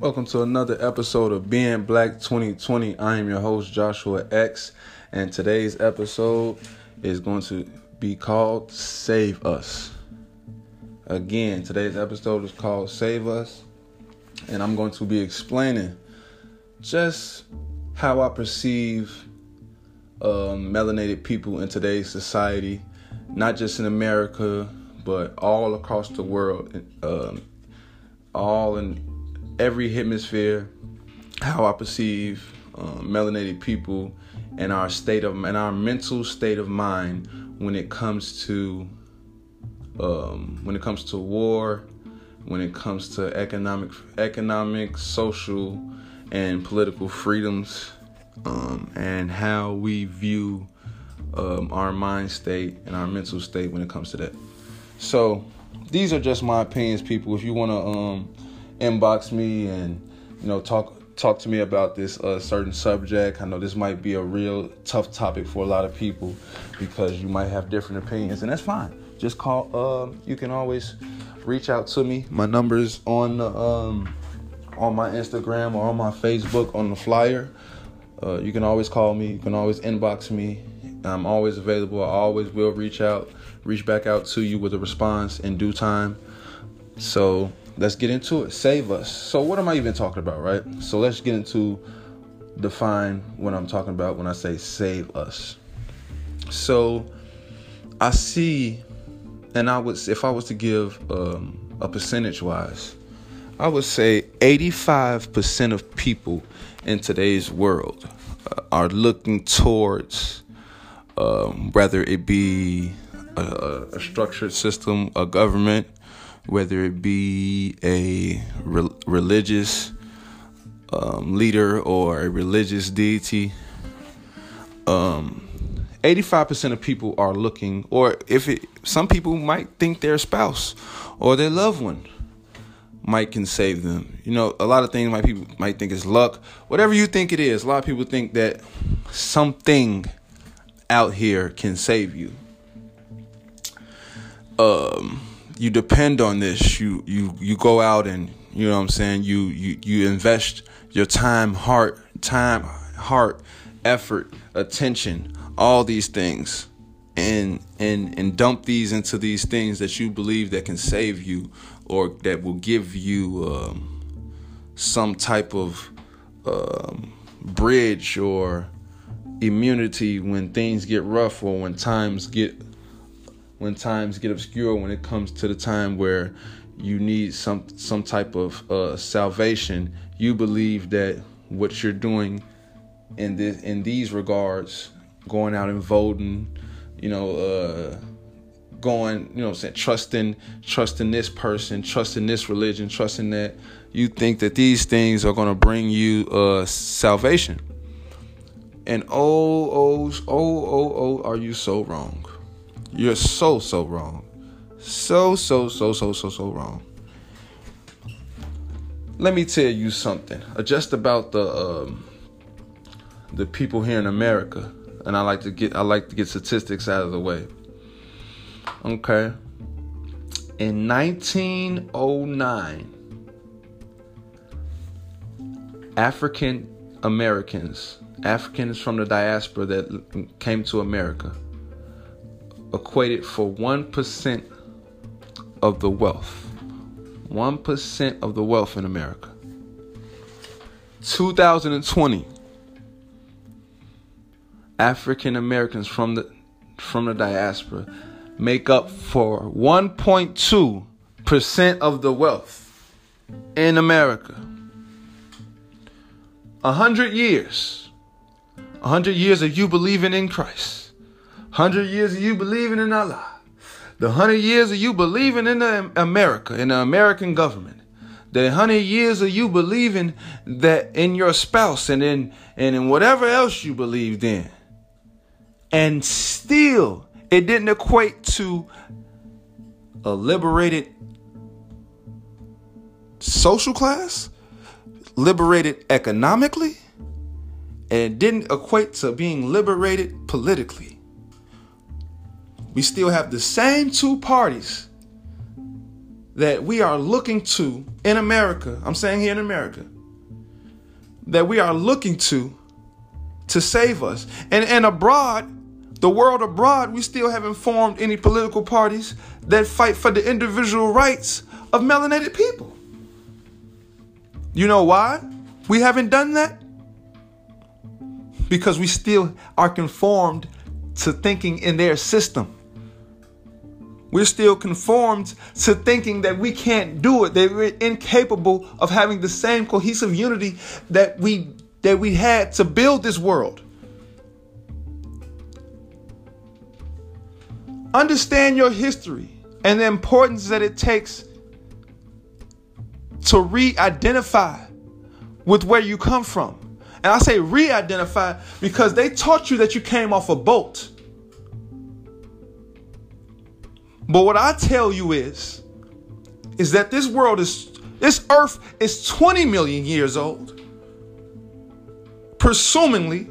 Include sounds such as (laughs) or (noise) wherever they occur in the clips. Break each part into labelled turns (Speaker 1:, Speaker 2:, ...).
Speaker 1: Welcome to another episode of Being Black 2020. I am your host, Joshua X, and today's episode is going to be called Save Us. Again, today's episode is called Save Us, and I'm going to be explaining just how I perceive um, melanated people in today's society, not just in America, but all across the world, um, all in every hemisphere, how I perceive um, melanated people and our state of and our mental state of mind when it comes to um, when it comes to war, when it comes to economic, economic, social, and political freedoms, um, and how we view um, our mind state and our mental state when it comes to that. So, these are just my opinions, people. If you want to um, inbox me and you know talk talk to me about this uh, certain subject. I know this might be a real tough topic for a lot of people because you might have different opinions, and that's fine. Just call. Uh, you can always reach out to me. My number's on the um, on my Instagram or on my Facebook on the flyer. Uh, you can always call me. You can always inbox me. I'm always available. I always will reach out, reach back out to you with a response in due time. So let's get into it. Save us. So what am I even talking about, right? So let's get into define what I'm talking about when I say save us. So I see, and I would, if I was to give um, a percentage wise, I would say 85% of people in today's world uh, are looking towards, um, whether it be a, a structured system, a government, whether it be a re- religious um, leader or a religious deity. Um, 85% of people are looking, or if it, some people might think their spouse or their loved one might can save them. You know, a lot of things might people might think is luck. Whatever you think it is, a lot of people think that something out here can save you. Um you depend on this. You you you go out and you know what I'm saying. You you you invest your time, heart, time, heart, effort, attention, all these things, and and and dump these into these things that you believe that can save you or that will give you um, some type of um, bridge or immunity when things get rough or when times get when times get obscure when it comes to the time where you need some some type of uh, salvation you believe that what you're doing in this in these regards going out and voting you know uh, going you know saying trusting trusting this person trusting this religion trusting that you think that these things are going to bring you uh, salvation. And oh oh oh oh oh are you so wrong you're so, so wrong. So, so, so, so, so, so wrong. Let me tell you something uh, just about the um, the people here in America, and I like to get I like to get statistics out of the way. Okay. In 1909, African Americans, Africans from the diaspora that came to America, equated for 1% of the wealth. 1% of the wealth in America. 2020 African Americans from the from the diaspora make up for 1.2% of the wealth in America. A hundred years. A hundred years of you believing in Christ. 100 years of you believing in Allah. The 100 years of you believing in America, in the American government. The 100 years of you believing that in your spouse and in and in whatever else you believed in. And still it didn't equate to a liberated social class, liberated economically, and didn't equate to being liberated politically we still have the same two parties that we are looking to in America, I'm saying here in America, that we are looking to to save us. And and abroad, the world abroad, we still haven't formed any political parties that fight for the individual rights of melanated people. You know why we haven't done that? Because we still are conformed to thinking in their system. We're still conformed to thinking that we can't do it, that we're incapable of having the same cohesive unity that we that we had to build this world. Understand your history and the importance that it takes to re identify with where you come from. And I say re identify because they taught you that you came off a boat. But what I tell you is, is that this world is, this earth is 20 million years old, presumably,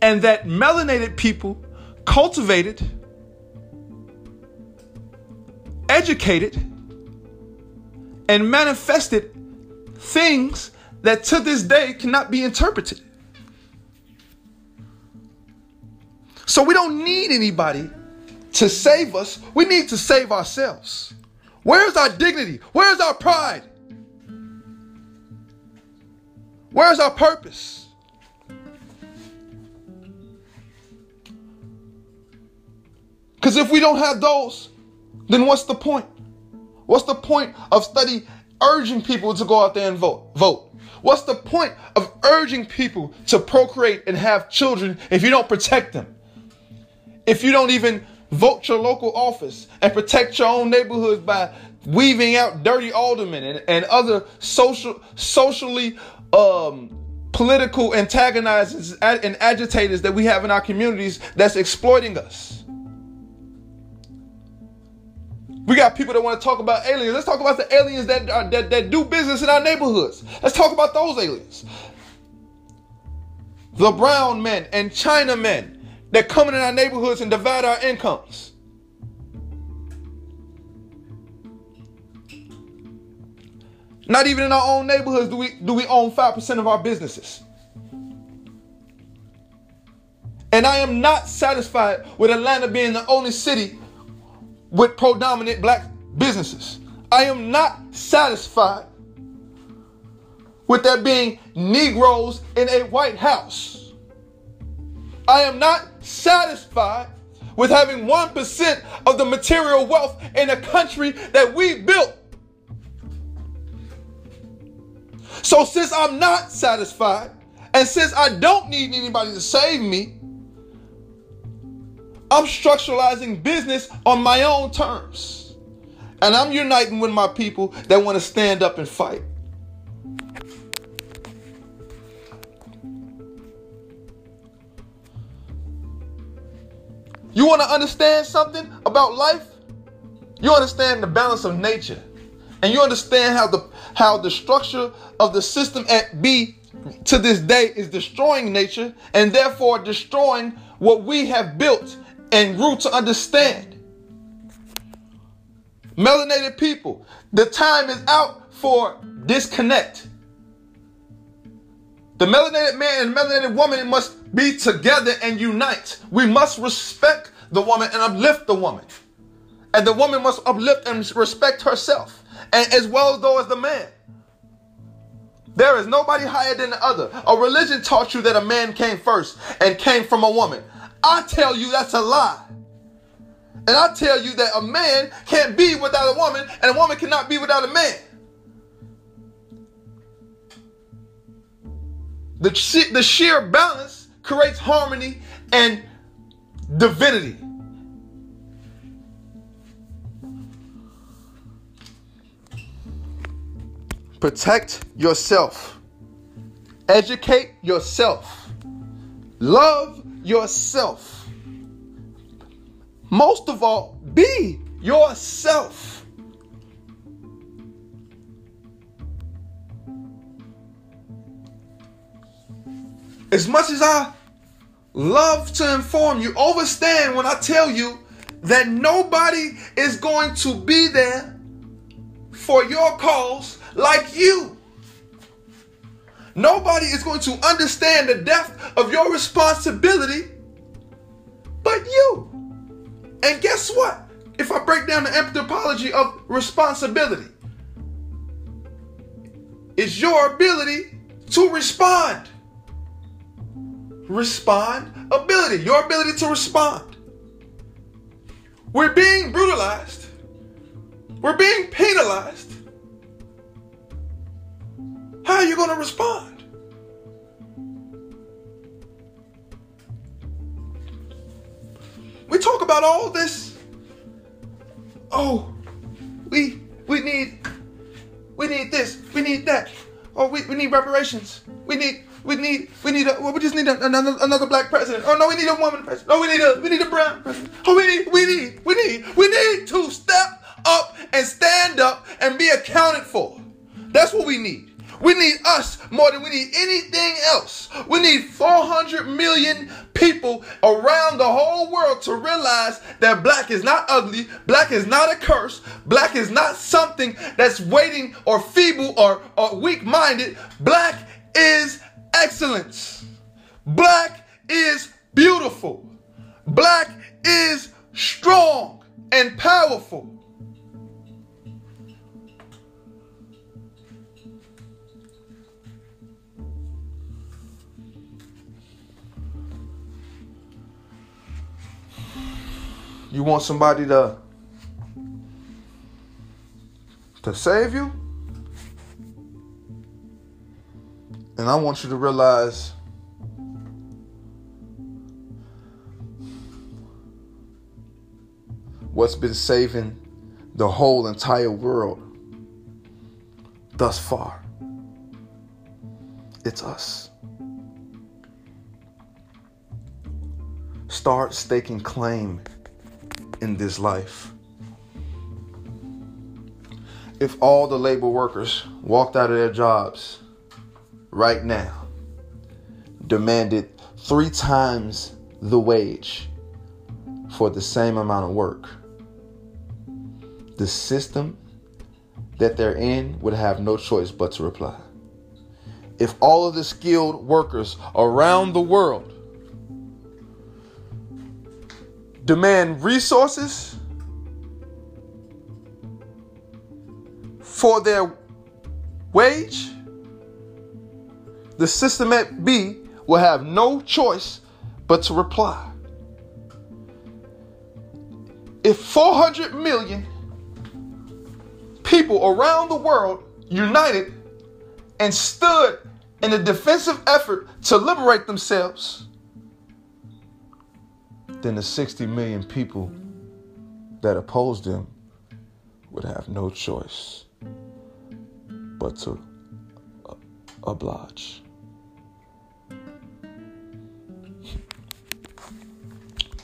Speaker 1: and that melanated people cultivated educated and manifested things that to this day cannot be interpreted. So we don't need anybody to save us. We need to save ourselves. Where's our dignity? Where's our pride? Where's our purpose? Because if we don't have those, then what's the point? What's the point of study urging people to go out there and vote? Vote. What's the point of urging people to procreate and have children if you don't protect them? If you don't even vote your local office and protect your own neighborhoods by weaving out dirty aldermen and, and other social socially um, political antagonizers and agitators that we have in our communities that's exploiting us. We got people that want to talk about aliens. Let's talk about the aliens that, are, that, that do business in our neighborhoods. Let's talk about those aliens. The brown men and China men that come in our neighborhoods and divide our incomes. Not even in our own neighborhoods do we do we own 5% of our businesses. And I am not satisfied with Atlanta being the only city with predominant black businesses. I am not satisfied with there being Negroes in a White House. I am not satisfied with having 1% of the material wealth in a country that we built. So, since I'm not satisfied, and since I don't need anybody to save me, I'm structuralizing business on my own terms. And I'm uniting with my people that want to stand up and fight. You want to understand something about life? You understand the balance of nature. And you understand how the how the structure of the system at B to this day is destroying nature and therefore destroying what we have built and grew to understand. Melanated people, the time is out for disconnect. The melanated man and melanated woman must be together and unite. We must respect the woman and uplift the woman. And the woman must uplift and respect herself, and as well though as the man. There is nobody higher than the other. A religion taught you that a man came first and came from a woman. I tell you that's a lie. And I tell you that a man can't be without a woman, and a woman cannot be without a man. The, the sheer balance creates harmony and divinity. Protect yourself. Educate yourself. Love yourself. Most of all, be yourself. As much as I love to inform you, understand when I tell you that nobody is going to be there for your cause like you. Nobody is going to understand the depth of your responsibility but you. And guess what? If I break down the anthropology of responsibility, it's your ability to respond. Respond ability, your ability to respond. We're being brutalized. We're being penalized. How are you going to respond? We talk about all this. Oh, we we need we need this, we need that. Oh, we, we need reparations. We need we need we need a well, we just need a, another another black president. Oh no, we need a woman president. Oh, we need a we need a brown president. Oh, we need we need we need we need to step up and stand up and be accounted for. That's what we need. We need us more than we need anything else. We need 400 million people around the whole world to realize that black is not ugly, black is not a curse, black is not something that's waiting or feeble or, or weak minded. Black is excellence. Black is beautiful. Black is strong and powerful. You want somebody to to save you? And I want you to realize what's been saving the whole entire world thus far. It's us. Start staking claim in this life. If all the labor workers walked out of their jobs right now, demanded three times the wage for the same amount of work, the system that they're in would have no choice but to reply. If all of the skilled workers around the world demand resources for their wage, the system at B will have no choice but to reply. If 400 million people around the world united and stood in a defensive effort to liberate themselves, then the 60 million people that opposed them would have no choice but to uh, oblige.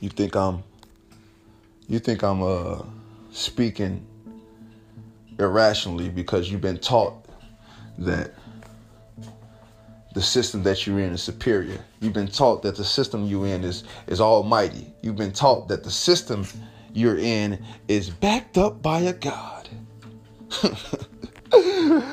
Speaker 1: You think I'm you think I'm uh speaking irrationally because you've been taught that the system that you're in is superior. You've been taught that the system you're in is, is almighty. You've been taught that the system you're in is backed up by a God. (laughs)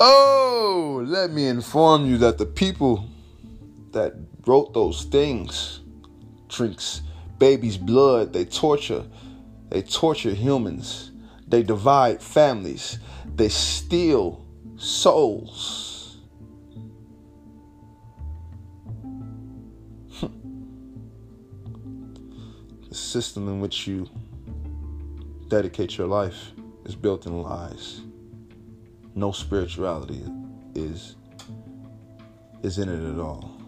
Speaker 1: oh, let me inform you that the people that wrote those things drinks baby's blood, they torture, they torture humans, they divide families, they steal souls. Hmm. The system in which you dedicate your life is built in lies. No spirituality is is in it at all.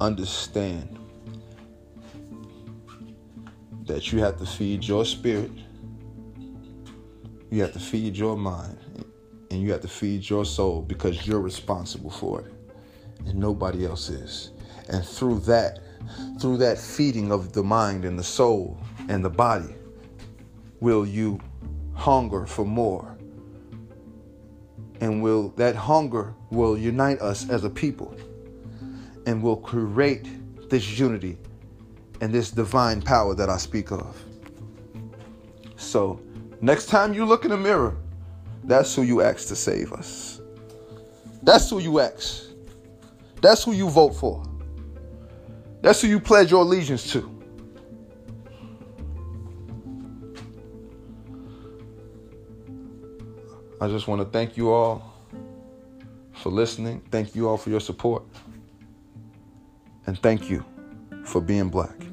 Speaker 1: Understand that you have to feed your spirit, you have to feed your mind, and you have to feed your soul because you're responsible for it, and nobody else is. And through that, through that feeding of the mind and the soul and the body, will you hunger for more. And will that hunger will unite us as a people and will create this unity and this divine power that I speak of. So Next time you look in the mirror, that's who you ask to save us. That's who you ask. That's who you vote for. That's who you pledge your allegiance to. I just want to thank you all for listening. Thank you all for your support. And thank you for being black.